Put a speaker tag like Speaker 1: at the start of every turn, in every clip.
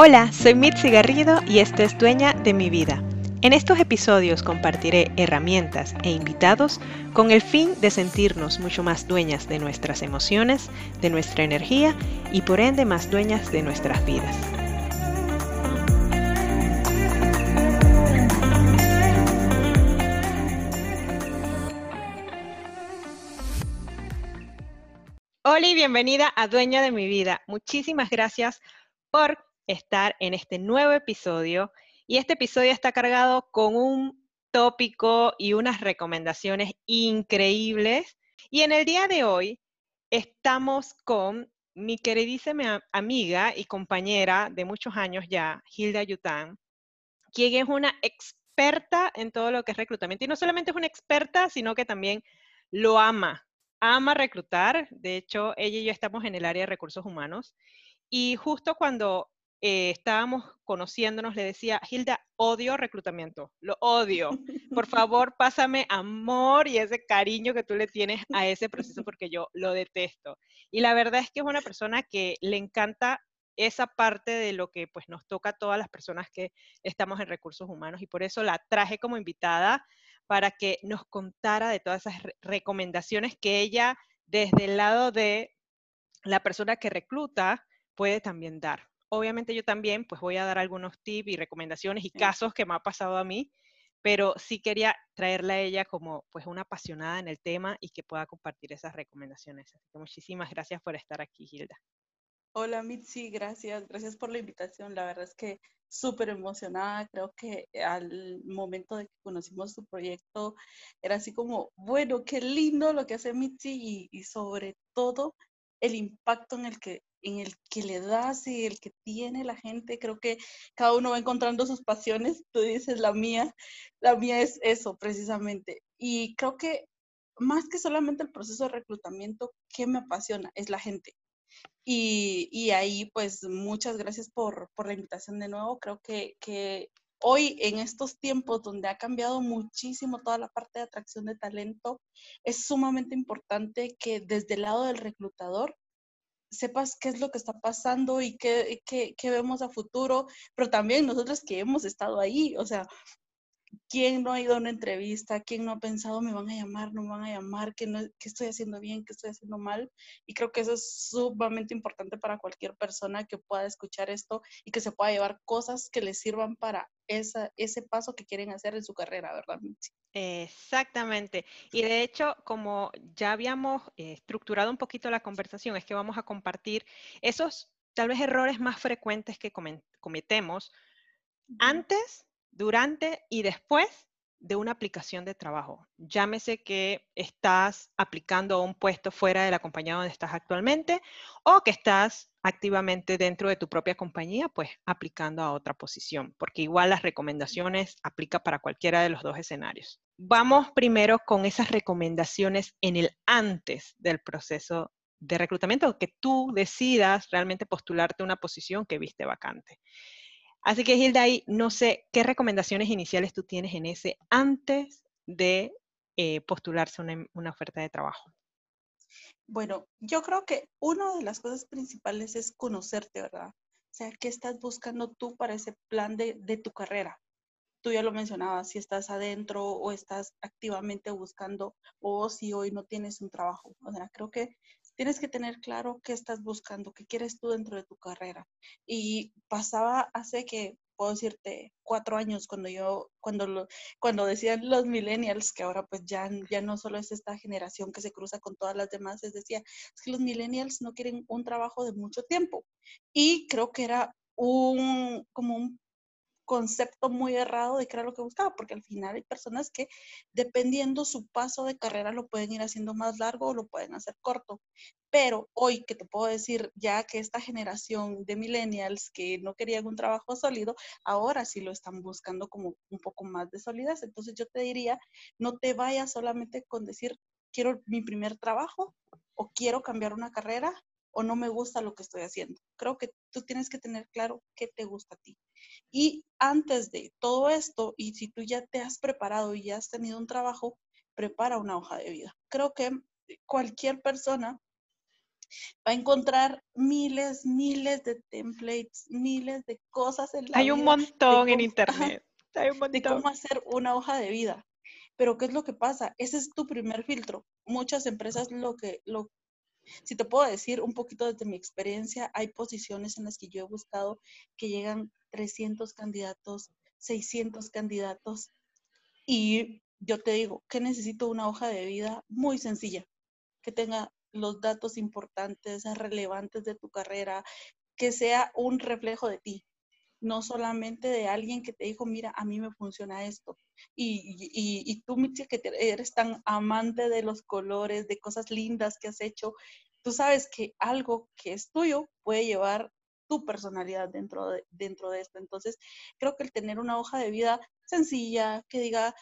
Speaker 1: Hola, soy Mitzi Garrido y esto es Dueña de mi vida. En estos episodios compartiré herramientas e invitados con el fin de sentirnos mucho más dueñas de nuestras emociones, de nuestra energía y por ende más dueñas de nuestras vidas. Hola y bienvenida a Dueña de mi vida. Muchísimas gracias por estar en este nuevo episodio. Y este episodio está cargado con un tópico y unas recomendaciones increíbles. Y en el día de hoy estamos con mi queridísima amiga y compañera de muchos años ya, Hilda Yután, quien es una experta en todo lo que es reclutamiento. Y no solamente es una experta, sino que también lo ama. Ama reclutar. De hecho, ella y yo estamos en el área de recursos humanos. Y justo cuando eh, estábamos conociéndonos, le decía, Hilda, odio reclutamiento, lo odio. Por favor, pásame amor y ese cariño que tú le tienes a ese proceso porque yo lo detesto. Y la verdad es que es una persona que le encanta esa parte de lo que pues nos toca a todas las personas que estamos en recursos humanos y por eso la traje como invitada para que nos contara de todas esas recomendaciones que ella desde el lado de la persona que recluta puede también dar obviamente yo también pues voy a dar algunos tips y recomendaciones y casos que me ha pasado a mí, pero sí quería traerla a ella como pues una apasionada en el tema y que pueda compartir esas recomendaciones. Así que muchísimas gracias por estar aquí, Hilda.
Speaker 2: Hola Mitzi, gracias, gracias por la invitación. La verdad es que súper emocionada. Creo que al momento de que conocimos tu proyecto era así como, bueno, qué lindo lo que hace Mitzi y, y sobre todo el impacto en el que en el que le das y el que tiene la gente. Creo que cada uno va encontrando sus pasiones. Tú dices la mía, la mía es eso precisamente. Y creo que más que solamente el proceso de reclutamiento, ¿qué me apasiona? Es la gente. Y, y ahí, pues, muchas gracias por, por, la invitación de nuevo. Creo que, que hoy, en estos tiempos donde ha cambiado muchísimo toda la parte de atracción de talento, es sumamente importante que desde el lado del reclutador sepas qué es lo que está pasando y qué, qué, vemos a futuro, pero también nosotros que hemos estado ahí, o sea, ¿quién no ha ido a una entrevista? ¿Quién no ha pensado, me van a llamar, no me van a llamar, qué, no, qué estoy haciendo bien, qué estoy haciendo mal? Y creo que eso es sumamente importante para cualquier persona que pueda escuchar esto y que se pueda llevar cosas que les sirvan para esa, ese paso que quieren hacer en su carrera, ¿verdad,
Speaker 1: Exactamente. Y de hecho, como ya habíamos eh, estructurado un poquito la conversación, es que vamos a compartir esos tal vez errores más frecuentes que cometemos antes, durante y después de una aplicación de trabajo. Llámese que estás aplicando a un puesto fuera de la compañía donde estás actualmente o que estás activamente dentro de tu propia compañía, pues aplicando a otra posición, porque igual las recomendaciones aplica para cualquiera de los dos escenarios. Vamos primero con esas recomendaciones en el antes del proceso de reclutamiento, que tú decidas realmente postularte una posición que viste vacante. Así que Hilda, no sé qué recomendaciones iniciales tú tienes en ese antes de eh, postularse una, una oferta de trabajo.
Speaker 2: Bueno, yo creo que una de las cosas principales es conocerte, ¿verdad? O sea, ¿qué estás buscando tú para ese plan de, de tu carrera? Tú ya lo mencionabas, si estás adentro o estás activamente buscando o si hoy no tienes un trabajo. O sea, creo que tienes que tener claro qué estás buscando, qué quieres tú dentro de tu carrera. Y pasaba hace que, puedo decirte, cuatro años cuando yo, cuando, cuando decían los millennials, que ahora pues ya, ya no solo es esta generación que se cruza con todas las demás, les decía, que los millennials no quieren un trabajo de mucho tiempo. Y creo que era un, como un concepto muy errado de qué era lo que buscaba, porque al final hay personas que dependiendo su paso de carrera lo pueden ir haciendo más largo o lo pueden hacer corto. Pero hoy que te puedo decir ya que esta generación de millennials que no querían un trabajo sólido, ahora sí lo están buscando como un poco más de solidez. Entonces yo te diría, no te vayas solamente con decir, quiero mi primer trabajo o quiero cambiar una carrera o no me gusta lo que estoy haciendo. Creo que tú tienes que tener claro qué te gusta a ti. Y antes de todo esto, y si tú ya te has preparado y ya has tenido un trabajo, prepara una hoja de vida. Creo que cualquier persona va a encontrar miles, miles de templates, miles de cosas en la
Speaker 1: Hay un montón en internet. Hay un montón.
Speaker 2: De cómo hacer una hoja de vida. Pero ¿qué es lo que pasa? Ese es tu primer filtro. Muchas empresas lo que, lo, si te puedo decir un poquito desde mi experiencia, hay posiciones en las que yo he buscado que llegan 300 candidatos, 600 candidatos y yo te digo que necesito una hoja de vida muy sencilla, que tenga los datos importantes, relevantes de tu carrera, que sea un reflejo de ti, no solamente de alguien que te dijo, mira, a mí me funciona esto. Y, y, y tú, Mitzi, que eres tan amante de los colores, de cosas lindas que has hecho, tú sabes que algo que es tuyo puede llevar tu personalidad dentro de, dentro de esto. Entonces, creo que el tener una hoja de vida sencilla, que diga,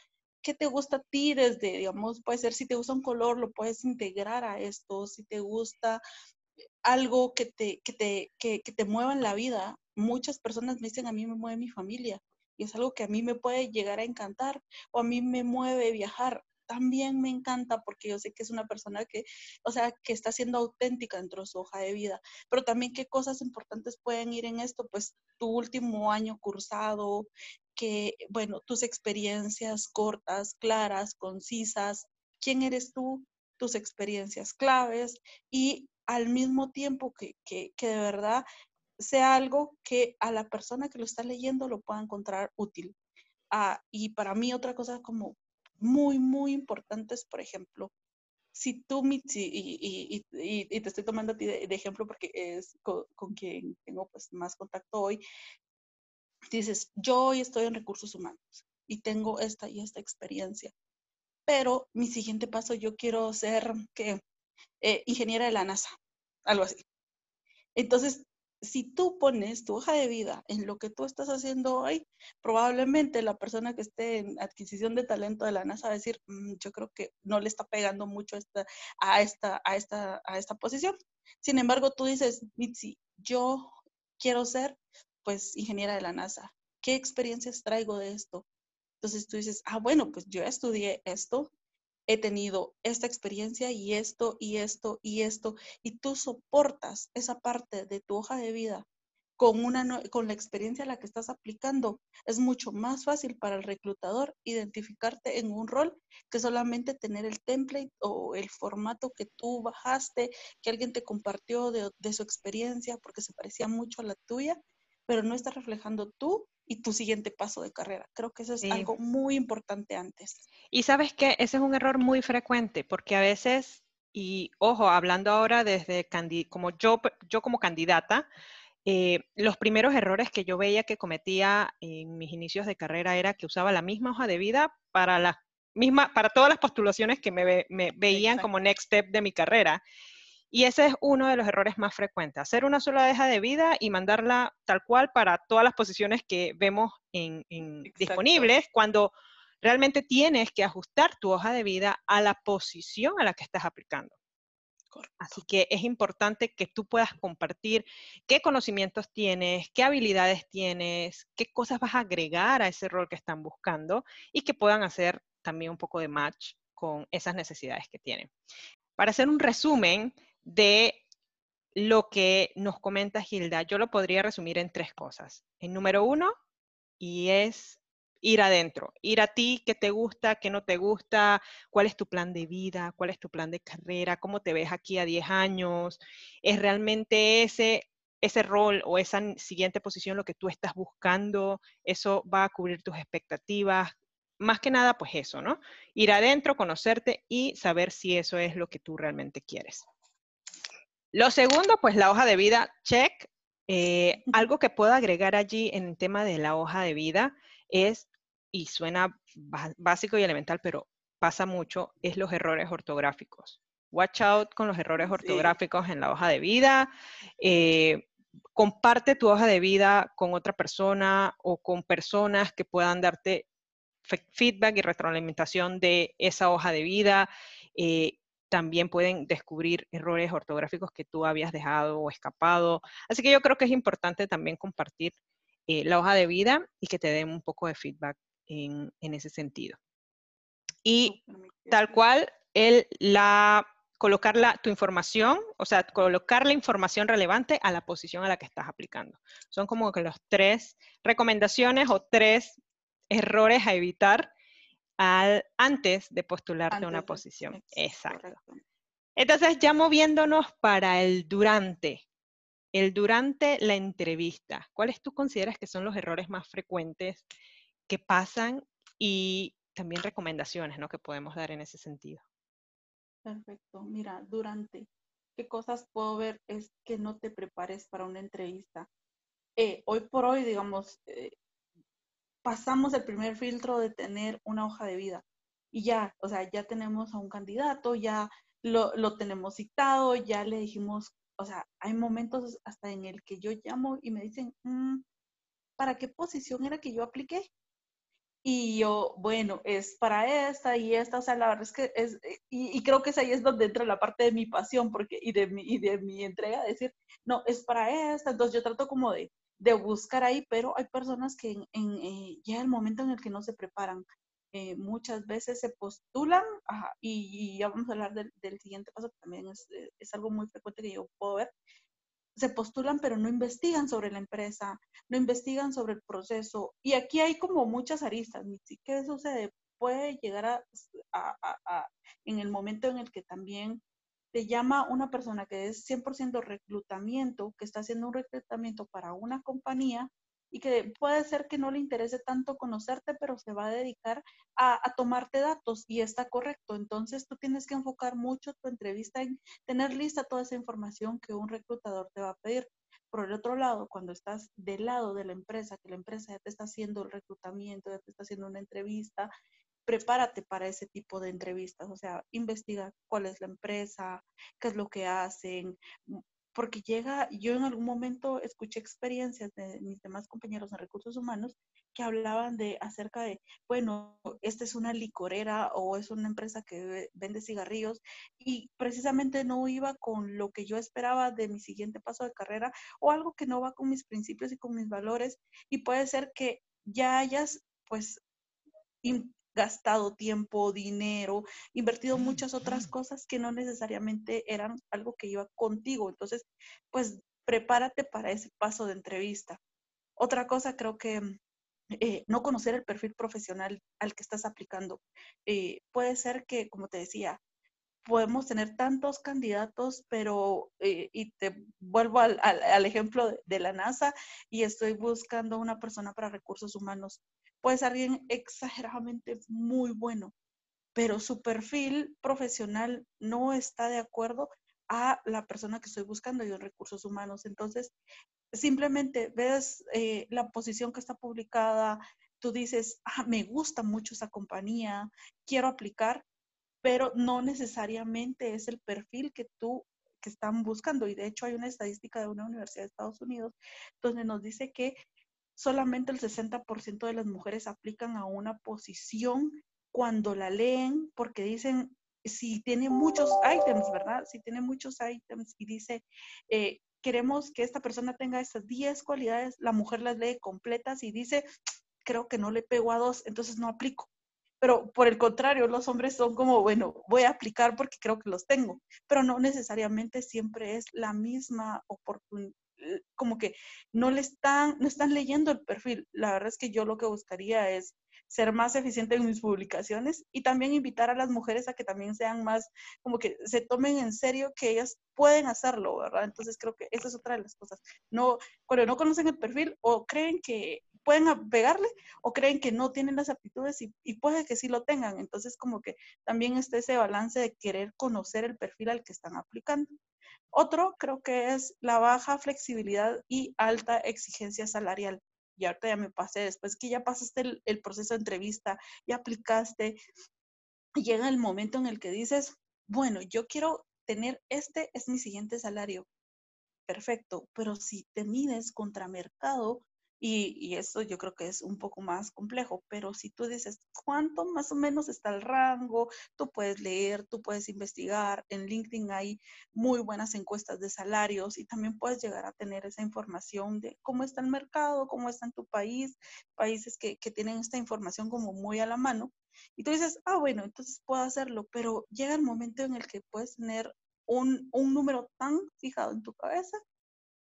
Speaker 2: qué te gusta a ti desde, digamos, puede ser si te gusta un color, lo puedes integrar a esto, si te gusta algo que te, que te, que, te mueva en la vida. Muchas personas me dicen, a mí me mueve mi familia y es algo que a mí me puede llegar a encantar o a mí me mueve viajar. También me encanta porque yo sé que es una persona que, o sea, que está siendo auténtica dentro de su hoja de vida. Pero también qué cosas importantes pueden ir en esto, pues tu último año cursado, que, bueno, tus experiencias cortas, claras, concisas, quién eres tú, tus experiencias claves y al mismo tiempo que, que, de verdad sea algo que a la persona que lo está leyendo lo pueda encontrar útil. Ah, y para mí otra cosa como muy, muy importante es, por ejemplo, si tú, Mitzi, y, y, y, te estoy tomando a ti de, ejemplo porque es con, con, quien tengo pues más contacto hoy, dices, yo hoy estoy en recursos humanos y tengo esta y esta experiencia, pero mi siguiente paso yo quiero ser que eh, ingeniera de la NASA, algo así. Entonces, si tú pones tu hoja de vida en lo que tú estás haciendo hoy, probablemente la persona que esté en adquisición de talento de la NASA va a decir, mm, yo creo que no le está pegando mucho esta, a, esta, a, esta, a esta posición. Sin embargo, tú dices, Mitzi, yo quiero ser pues ingeniera de la NASA. ¿Qué experiencias traigo de esto? Entonces tú dices, ah, bueno, pues yo estudié esto, he tenido esta experiencia y esto y esto y esto, y tú soportas esa parte de tu hoja de vida con, una, con la experiencia a la que estás aplicando, es mucho más fácil para el reclutador identificarte en un rol que solamente tener el template o el formato que tú bajaste, que alguien te compartió de, de su experiencia porque se parecía mucho a la tuya pero no estás reflejando tú y tu siguiente paso de carrera. Creo que eso es algo muy importante antes.
Speaker 1: Y sabes que ese es un error muy frecuente, porque a veces, y ojo, hablando ahora desde como yo, yo como candidata, eh, los primeros errores que yo veía que cometía en mis inicios de carrera era que usaba la misma hoja de vida para la misma, para todas las postulaciones que me, veían como next step de mi carrera. Y ese es uno de los errores más frecuentes, hacer una sola hoja de vida y mandarla tal cual para todas las posiciones que vemos en, disponibles, cuando realmente tienes que ajustar tu hoja de vida a la posición a la que estás aplicando. Así que es importante que tú puedas compartir qué conocimientos tienes, qué habilidades tienes, qué cosas vas a agregar a ese rol que están buscando y que puedan hacer también un poco de match con esas necesidades que tienen. Para hacer un resumen, de lo que nos comenta Gilda, yo lo podría resumir en tres cosas. El número uno, y es ir adentro, ir a ti, qué te gusta, qué no te gusta, cuál es tu plan de vida, cuál es tu plan de carrera, cómo te ves aquí a 10 años, es realmente ese ese rol o esa siguiente posición lo que tú estás buscando, eso va a cubrir tus expectativas. Más que nada, pues eso, ¿no? Ir adentro, conocerte y saber si eso es lo que tú realmente quieres. Lo segundo, pues la hoja de vida, check. Eh, algo que puedo agregar allí en el tema de la hoja de vida es, y suena básico y elemental, pero pasa mucho, es los errores ortográficos. Watch out con los errores ortográficos en la hoja de vida. Eh, comparte tu hoja de vida con otra persona o con personas que puedan darte feedback y retroalimentación de esa hoja de vida. Eh, también pueden descubrir errores ortográficos que tú habías dejado o escapado. Así que yo creo que es importante también compartir eh, la hoja de vida y que te den un poco de feedback en, ese sentido. Y tal cual, el, la, colocar la, tu información, o sea, colocar la información relevante a la posición a la que estás aplicando. Son como que los tres recomendaciones o tres errores a evitar al, antes de postularte a una posición. Exacto. Entonces, ya moviéndonos para el durante, el durante la entrevista, ¿cuáles tú consideras que son los errores más frecuentes que pasan y también recomendaciones ¿no? que podemos dar en ese sentido?
Speaker 2: Perfecto. Mira, durante, ¿qué cosas puedo ver? Es que no te prepares para una entrevista. Eh, hoy por hoy, digamos, eh, pasamos el primer filtro de tener una hoja de vida y ya, o sea, ya tenemos a un candidato, ya lo, tenemos citado, ya le dijimos, o sea, hay momentos hasta en el que yo llamo y me dicen, mm, ¿para qué posición era que yo apliqué? Y yo, bueno, es para esta y esta, o sea, la verdad es que es, eh, y, creo que es ahí es donde entra la parte de mi pasión porque, y, de mi, y de mi entrega, decir, no, es para esta, entonces yo trato como de, de buscar ahí, pero hay personas que en, en eh, el momento en el que no se preparan, eh, muchas veces se postulan, y, ya vamos a hablar del, siguiente paso, que también es, es algo muy frecuente que yo puedo ver, se postulan pero no investigan sobre la empresa, no investigan sobre el proceso. Y aquí hay como muchas aristas. ¿Qué sucede? Puede llegar a, en el momento en el que también te llama una persona que es 100% reclutamiento, que está haciendo un reclutamiento para una compañía y que puede ser que no le interese tanto conocerte, pero se va a dedicar a, tomarte datos y está correcto. Entonces tú tienes que enfocar mucho tu entrevista en tener lista toda esa información que un reclutador te va a pedir. Por el otro lado, cuando estás del lado de la empresa, que la empresa ya te está haciendo el reclutamiento, ya te está haciendo una entrevista, prepárate para ese tipo de entrevistas, o sea, investiga cuál es la empresa, qué es lo que hacen, porque llega, yo en algún momento escuché experiencias de mis demás compañeros en recursos humanos que hablaban de acerca de, bueno, esta es una licorera o es una empresa que vende cigarrillos y precisamente no iba con lo que yo esperaba de mi siguiente paso de carrera o algo que no va con mis principios y con mis valores y puede ser que ya hayas pues gastado tiempo, dinero, invertido muchas otras cosas que no necesariamente eran algo que iba contigo. Entonces, pues prepárate para ese paso de entrevista. Otra cosa, creo que eh, no conocer el perfil profesional al que estás aplicando. Eh, puede ser que, como te decía, podemos tener tantos candidatos, pero, eh, y te vuelvo al, ejemplo de, la NASA, y estoy buscando una persona para recursos humanos puede ser alguien exageradamente muy bueno, pero su perfil profesional no está de acuerdo a la persona que estoy buscando yo en recursos humanos. Entonces, simplemente ves eh, la posición que está publicada, tú dices, ah, me gusta mucho esa compañía, quiero aplicar, pero no necesariamente es el perfil que tú que están buscando. Y de hecho hay una estadística de una universidad de Estados Unidos donde nos dice que solamente el 60% de las mujeres aplican a una posición cuando la leen porque dicen, si tiene muchos items, ¿verdad? Si tiene muchos items y dice, eh, queremos que esta persona tenga estas 10 cualidades, la mujer las lee completas y dice, creo que no le pego a dos, entonces no aplico. Pero por el contrario, los hombres son como, bueno, voy a aplicar porque creo que los tengo, pero no necesariamente siempre es la misma oportunidad, como que no le están, no están leyendo el perfil. La verdad es que yo lo que buscaría es ser más eficiente en mis publicaciones y también invitar a las mujeres a que también sean más, como que se tomen en serio que ellas pueden hacerlo, ¿verdad? Entonces creo que esa es otra de las cosas. No, cuando no conocen el perfil o creen que pueden pegarle o creen que no tienen las aptitudes y, y puede que sí lo tengan. Entonces como que también está ese balance de querer conocer el perfil al que están aplicando. Otro creo que es la baja flexibilidad y alta exigencia salarial. Y ahorita ya me pasé, después que ya pasaste el, proceso de entrevista, y aplicaste, llega el momento en el que dices, bueno, yo quiero tener este, es mi siguiente salario. Perfecto, pero si te mides contra mercado, Y, eso yo creo que es un poco más complejo, pero si tú dices cuánto más o menos está el rango, tú puedes leer, tú puedes investigar, en LinkedIn hay muy buenas encuestas de salarios y también puedes llegar a tener esa información de cómo está el mercado, cómo está en tu país, países que, que tienen esta información como muy a la mano. Y tú dices, ah, bueno, entonces puedo hacerlo, pero llega el momento en el que puedes tener un, un número tan fijado en tu cabeza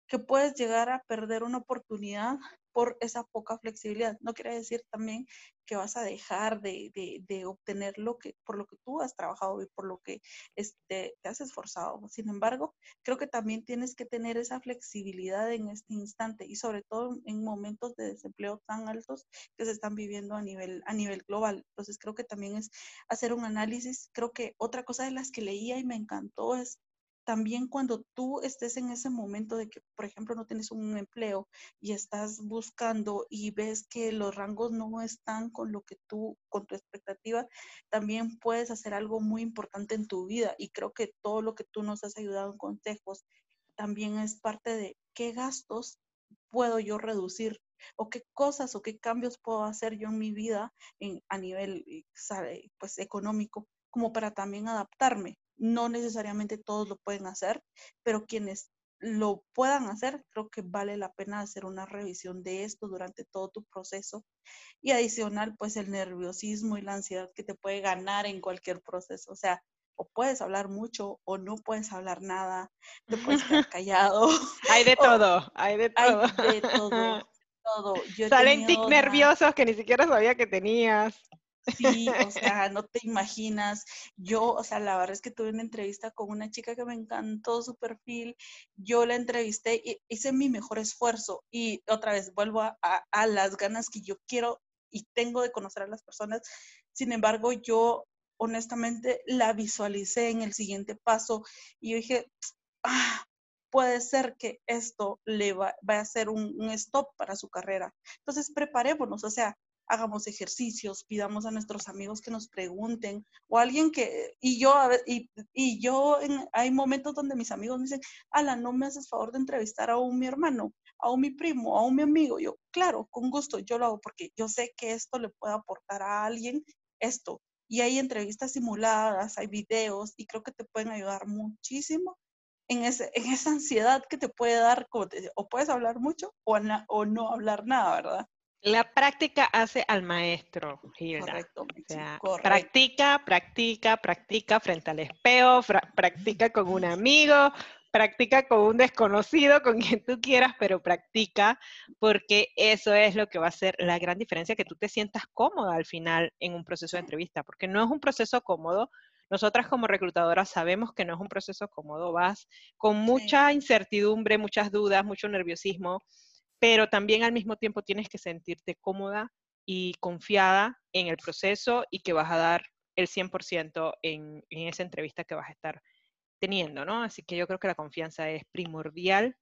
Speaker 2: que puedes llegar a perder una oportunidad por esa poca flexibilidad. No quiere decir también que vas a dejar de, obtener lo que, por lo que tú has trabajado y por lo que este, te has esforzado. Sin embargo, creo que también tienes que tener esa flexibilidad en este instante y sobre todo en momentos de desempleo tan altos que se están viviendo a nivel, a nivel global. Entonces, creo que también es hacer un análisis. Creo que otra cosa de las que leía y me encantó es también cuando tú estés en ese momento de que, por ejemplo, no tienes un empleo y estás buscando y ves que los rangos no están con lo que tú, con tu expectativa, también puedes hacer algo muy importante en tu vida. Y creo que todo lo que tú nos has ayudado en consejos también es parte de qué gastos puedo yo reducir o qué cosas o qué cambios puedo hacer yo en mi vida en, a nivel eh, pues, económico como para también adaptarme no necesariamente todos lo pueden hacer, pero quienes lo puedan hacer, creo que vale la pena hacer una revisión de esto durante todo tu proceso. Y adicional, pues el nerviosismo y la ansiedad que te puede ganar en cualquier proceso. O sea, o puedes hablar mucho o no puedes hablar nada, te puedes quedar callado.
Speaker 1: hay de todo, hay de todo.
Speaker 2: Hay de todo. todo.
Speaker 1: Salen tic nerviosos que ni siquiera sabía que tenías.
Speaker 2: Sí, o sea, no te imaginas. Yo, o sea, la verdad es que tuve una entrevista con una chica que me encantó su perfil. Yo la entrevisté y hice mi mejor esfuerzo. Y otra vez vuelvo a, a, las ganas que yo quiero y tengo de conocer a las personas. Sin embargo, yo honestamente la visualicé en el siguiente paso y yo dije, ah, puede ser que esto le va, a ser un, un, stop para su carrera. Entonces, preparémonos, o sea, hagamos ejercicios, pidamos a nuestros amigos que nos pregunten, o alguien que, y yo, y, y yo, hay momentos donde mis amigos me dicen, Ala, no me haces favor de entrevistar a un mi hermano, a un mi primo, a un mi amigo. Yo, claro, con gusto, yo lo hago porque yo sé que esto le puede aportar a alguien esto. Y hay entrevistas simuladas, hay videos, y creo que te pueden ayudar muchísimo en, ese, en esa ansiedad que te puede dar, como o puedes hablar mucho o, o no hablar nada, ¿verdad?
Speaker 1: La práctica hace al maestro, Correcto, Practica, practica, practica frente al espejo, practica con un amigo, practica con un desconocido, con quien tú quieras, pero practica porque eso es lo que va a hacer la gran diferencia, que tú te sientas cómoda al final en un proceso de entrevista, porque no es un proceso cómodo. Nosotras como reclutadoras sabemos que no es un proceso cómodo, vas con mucha incertidumbre, muchas dudas, mucho nerviosismo pero también al mismo tiempo tienes que sentirte cómoda y confiada en el proceso y que vas a dar el 100% en, en esa entrevista que vas a estar teniendo, ¿no? Así que yo creo que la confianza es primordial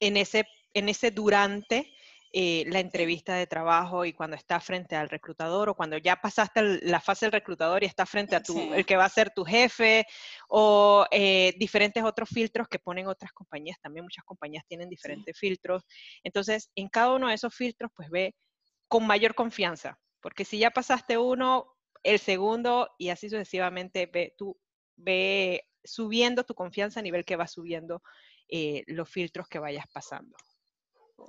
Speaker 1: en ese, en ese durante eh, la entrevista de trabajo y cuando estás frente al reclutador o cuando ya pasaste la fase del reclutador y estás frente a tu, el que va a ser tu jefe o eh, diferentes otros filtros que ponen otras compañías. También muchas compañías tienen diferentes filtros. Entonces, en cada uno de esos filtros, pues ve con mayor confianza, porque si ya pasaste uno, el segundo y así sucesivamente, ve, tú ve subiendo tu confianza a nivel que va subiendo eh, los filtros que vayas pasando.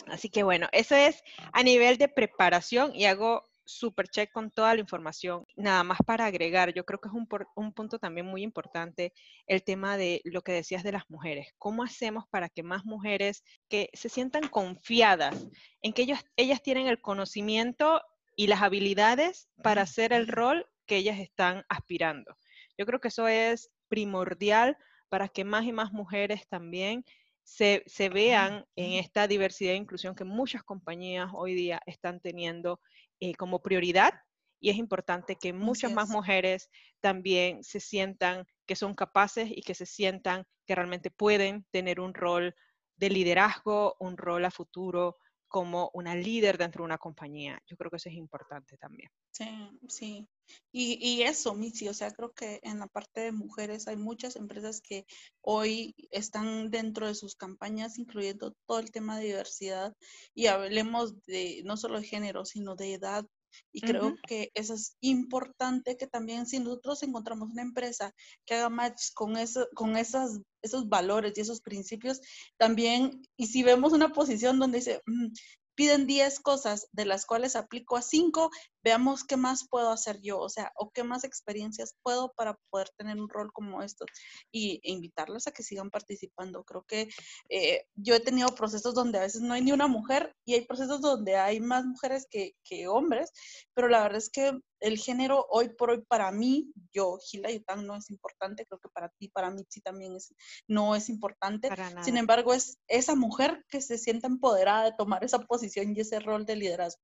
Speaker 1: Así que bueno, eso es a nivel de preparación y hago super check con toda la información. Nada más para agregar, yo creo que es un, un, punto también muy importante el tema de lo que decías de las mujeres. ¿Cómo hacemos para que más mujeres que se sientan confiadas en que ellas tienen el conocimiento y las habilidades para hacer el rol que ellas están aspirando? Yo creo que eso es primordial para que más y más mujeres también se, vean en esta diversidad e inclusión que muchas compañías hoy día están teniendo eh, como prioridad y es importante que muchas más mujeres también se sientan que son capaces y que se sientan que realmente pueden tener un rol de liderazgo, un rol a futuro como una líder dentro de una compañía. Yo creo que eso es importante también.
Speaker 2: Sí, sí. Y, y eso, Missy, o sea, creo que en la parte de mujeres hay muchas empresas que hoy están dentro de sus campañas incluyendo todo el tema de diversidad y hablemos de no solo de género, sino de edad, y creo que eso es importante que también si nosotros encontramos una empresa que haga match con, eso, con esas, esos valores y esos principios, también, y si vemos una posición donde dice, mm, piden 10 cosas de las cuales aplico a 5, veamos qué más puedo hacer yo, o sea, o qué más experiencias puedo para poder tener un rol como estos y e a que sigan participando. Creo que eh, yo he tenido procesos donde a veces no hay ni una mujer y hay procesos donde hay más mujeres que hombres, pero la verdad es que el género hoy por hoy para mí, yo, Gila Yutang, no es importante, creo que para ti, para mí sí también es, no es importante. Sin embargo, es esa mujer que se siente empoderada de tomar esa posición y ese rol de liderazgo.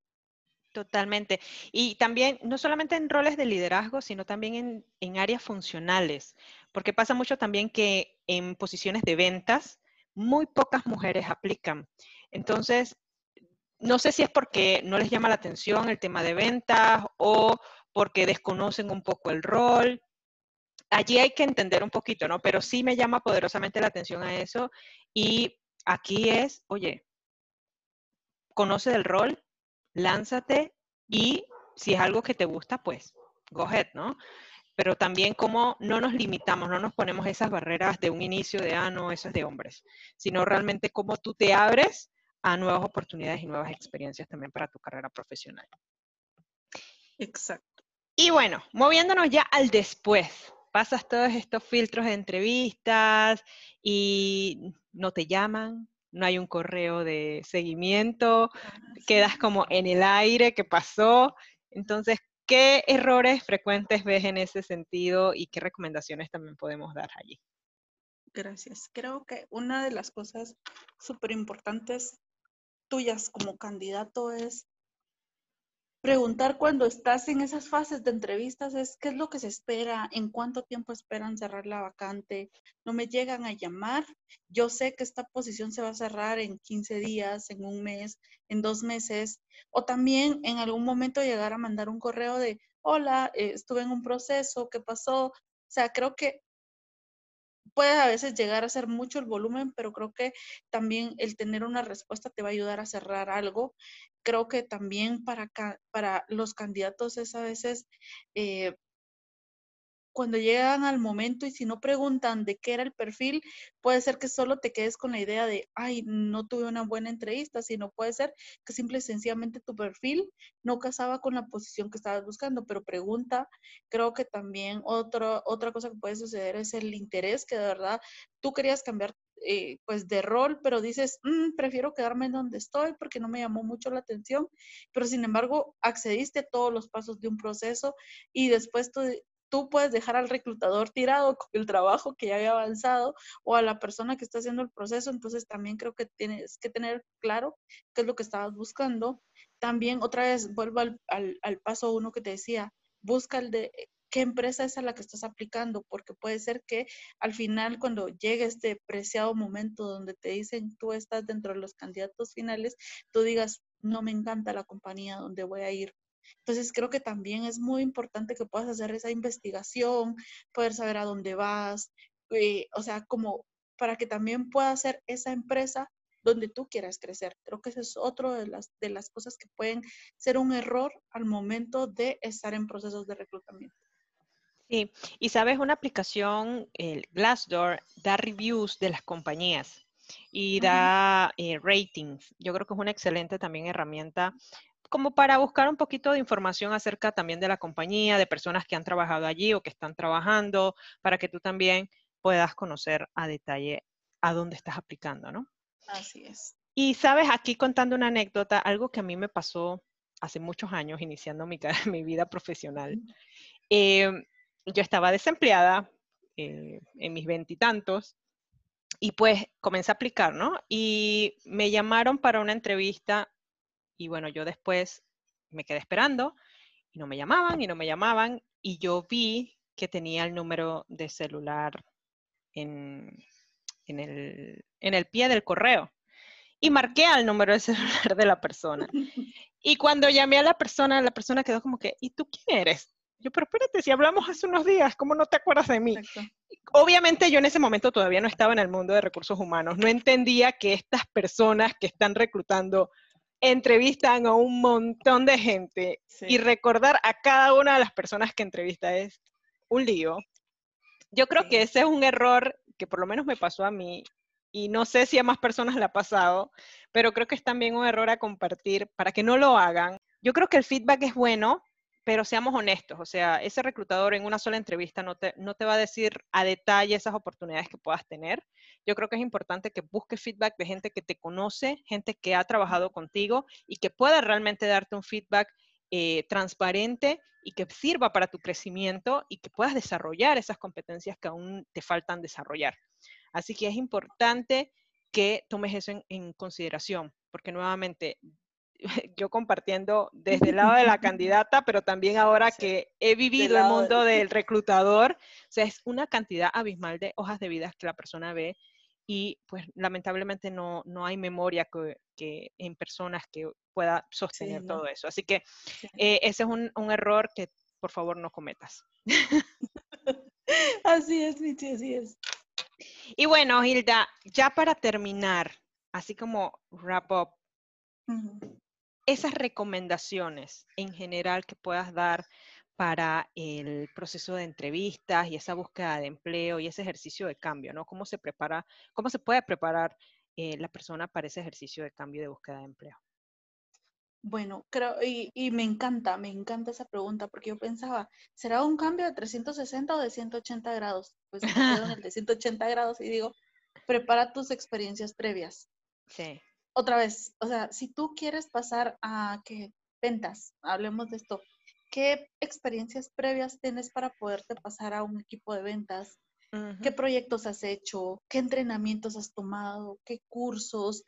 Speaker 1: Totalmente. Y también, no solamente en roles de liderazgo, sino también en, en, áreas funcionales, porque pasa mucho también que en posiciones de ventas, muy pocas mujeres aplican. Entonces, no sé si es porque no les llama la atención el tema de ventas o porque desconocen un poco el rol. Allí hay que entender un poquito, ¿no? Pero sí me llama poderosamente la atención a eso. Y aquí es, oye, conoce del rol, lánzate y si es algo que te gusta, pues go ahead, ¿no? Pero también como no nos limitamos, no nos ponemos esas barreras de un inicio de, ah, no, eso es de hombres, sino realmente cómo tú te abres a nuevas oportunidades y nuevas experiencias también para tu carrera profesional.
Speaker 2: Exacto.
Speaker 1: Y bueno, moviéndonos ya al después, pasas todos estos filtros de entrevistas y no te llaman, no hay un correo de seguimiento, ah, quedas como en el aire, ¿qué pasó? Entonces, ¿qué errores frecuentes ves en ese sentido y qué recomendaciones también podemos dar allí?
Speaker 2: Gracias. Creo que una de las cosas súper importantes tuyas como candidato es preguntar cuando estás en esas fases de entrevistas es qué es lo que se espera, en cuánto tiempo esperan cerrar la vacante, no me llegan a llamar, yo sé que esta posición se va a cerrar en 15 días, en un mes, en dos meses, o también en algún momento llegar a mandar un correo de, hola, eh, estuve en un proceso, ¿qué pasó? O sea, creo que puede a veces llegar a ser mucho el volumen, pero creo que también el tener una respuesta te va a ayudar a cerrar algo. Creo que también para, para los candidatos es a veces eh, cuando llegan al momento y si no preguntan de qué era el perfil, puede ser que solo te quedes con la idea de, ay, no tuve una buena entrevista, sino puede ser que simple y sencillamente tu perfil no casaba con la posición que estabas buscando, pero pregunta, creo que también otra otra cosa que puede suceder es el interés que de verdad tú querías cambiar eh, pues de rol, pero dices, mm, prefiero quedarme en donde estoy porque no me llamó mucho la atención, pero sin embargo accediste a todos los pasos de un proceso y después tú tú puedes dejar al reclutador tirado con el trabajo que ya había avanzado o a la persona que está haciendo el proceso. Entonces también creo que tienes que tener claro qué es lo que estabas buscando. También otra vez vuelvo al, al paso uno que te decía, busca el de qué empresa es a la que estás aplicando, porque puede ser que al final cuando llegue este preciado momento donde te dicen tú estás dentro de los candidatos finales, tú digas, no me encanta la compañía donde voy a ir, entonces creo que también es muy importante que puedas hacer esa investigación, poder saber a dónde vas, eh, o sea, como para que también pueda ser esa empresa donde tú quieras crecer. Creo que eso es otro de las, de las cosas que pueden ser un error al momento de estar en procesos de reclutamiento.
Speaker 1: Sí, y sabes, una aplicación, el Glassdoor, da reviews de las compañías y da eh, ratings. Yo creo que es una excelente también herramienta como para buscar un poquito de información acerca también de la compañía, de personas que han trabajado allí o que están trabajando, para que tú también puedas conocer a detalle a dónde estás aplicando, ¿no?
Speaker 2: Así es.
Speaker 1: Y sabes, aquí contando una anécdota, algo que a mí me pasó hace muchos años, iniciando mi, mi vida profesional. Em, yo estaba desempleada eh, en mis veintitantos y pues comencé a aplicar, ¿no? Y me llamaron para una entrevista y bueno, yo después me quedé esperando y no me llamaban y no me llamaban y yo vi que tenía el número de celular en, el, en el pie del correo. y marqué al número de celular de la persona. Y cuando llamé a la persona, la persona quedó como que, ¿y tú quién eres? Yo, pero espérate, si hablamos hace unos días, ¿cómo no te acuerdas de mí? Obviamente yo en ese momento todavía no estaba en el mundo de recursos humanos, no entendía que estas personas que están reclutando entrevistan a un montón de gente y recordar a cada una de las personas que entrevista es un lío. Yo creo que ese es un error que por lo menos me pasó a mí y no sé si a más personas le ha pasado, pero creo que es también un error a compartir para que no lo hagan. Yo creo que el feedback es bueno, pero seamos honestos, o sea, ese reclutador en una sola entrevista no te, no te va a decir a detalle esas oportunidades que puedas tener. Yo creo que es importante que busques feedback de gente que te conoce, gente que ha trabajado contigo y que pueda realmente darte un feedback eh, transparente y que sirva para tu crecimiento y que puedas desarrollar esas competencias que aún te faltan desarrollar. Así que es importante que tomes eso en consideración, porque nuevamente yo compartiendo desde el lado de la candidata, pero también ahora que he vivido el mundo del reclutador, o sea, es una cantidad abismal de hojas de vida que la persona ve y pues lamentablemente no, no hay memoria que, en personas que pueda sostener todo eso. Así que eh, ese es un, un, error que por favor no cometas.
Speaker 2: así es, Michi, así es.
Speaker 1: Y bueno, Hilda, ya para terminar, así como wrap up, esas recomendaciones en general que puedas dar para el proceso de entrevistas y esa búsqueda de empleo y ese ejercicio de cambio, ¿no? ¿Cómo se prepara, cómo se puede preparar eh, la persona para ese ejercicio de cambio de búsqueda de empleo?
Speaker 2: Bueno, creo, y, y, me encanta, me encanta esa pregunta, porque yo pensaba, ¿será un cambio de 360 o de 180 grados? Pues en el de 180 grados y digo, prepara tus experiencias previas.
Speaker 1: Sí
Speaker 2: otra vez, o sea, si tú quieres pasar a que ventas, hablemos de esto, ¿qué experiencias previas tienes para poderte pasar a un equipo de ventas? ¿Qué proyectos has hecho? ¿Qué entrenamientos has tomado? ¿Qué cursos?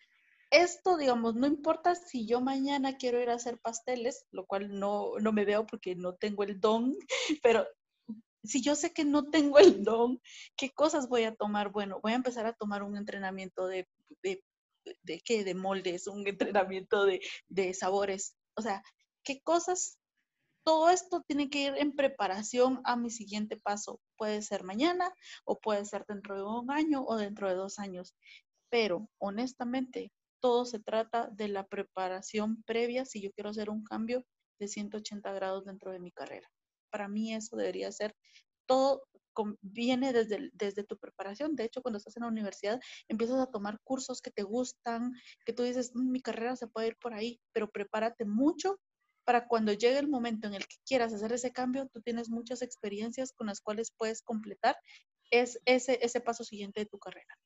Speaker 2: Esto, digamos, no importa si yo mañana quiero ir a hacer pasteles, lo cual no, no me veo porque no tengo el don, pero si yo sé que no tengo el don, ¿qué cosas voy a tomar? Bueno, voy a empezar a tomar un entrenamiento de, de de qué, de moldes, un entrenamiento de, de sabores. O sea, qué cosas, todo esto tiene que ir en preparación a mi siguiente paso. Puede ser mañana o puede ser dentro de un año o dentro de dos años. Pero honestamente, todo se trata de la preparación previa si yo quiero hacer un cambio de 180 grados dentro de mi carrera. Para mí eso debería ser todo viene desde, desde tu preparación. De hecho, cuando estás en la universidad, empiezas a tomar cursos que te gustan, que tú dices, mm, mi carrera se puede ir por ahí, pero prepárate mucho para cuando llegue el momento en el que quieras hacer ese cambio, tú tienes muchas experiencias con las cuales puedes completar es ese, ese paso siguiente de tu carrera.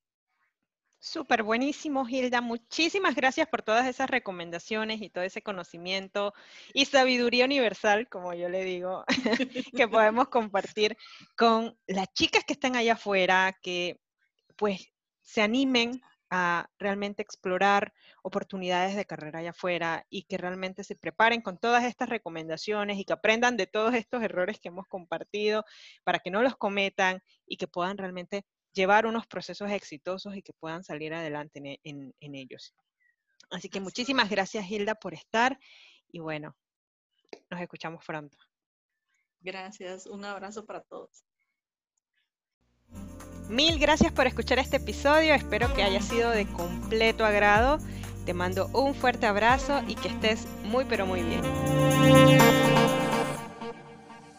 Speaker 1: Súper buenísimo, Hilda. Muchísimas gracias por todas esas recomendaciones y todo ese conocimiento y sabiduría universal, como yo le digo, que podemos compartir con las chicas que están allá afuera, que pues se animen a realmente explorar oportunidades de carrera allá afuera y que realmente se preparen con todas estas recomendaciones y que aprendan de todos estos errores que hemos compartido para que no los cometan y que puedan realmente llevar unos procesos exitosos y que puedan salir adelante en, ellos. Así que muchísimas gracias, Hilda, por estar y bueno, nos escuchamos pronto.
Speaker 2: Gracias, un abrazo para todos.
Speaker 1: Mil gracias por escuchar este episodio, espero que haya sido de completo agrado. Te mando un fuerte abrazo y que estés muy pero muy bien.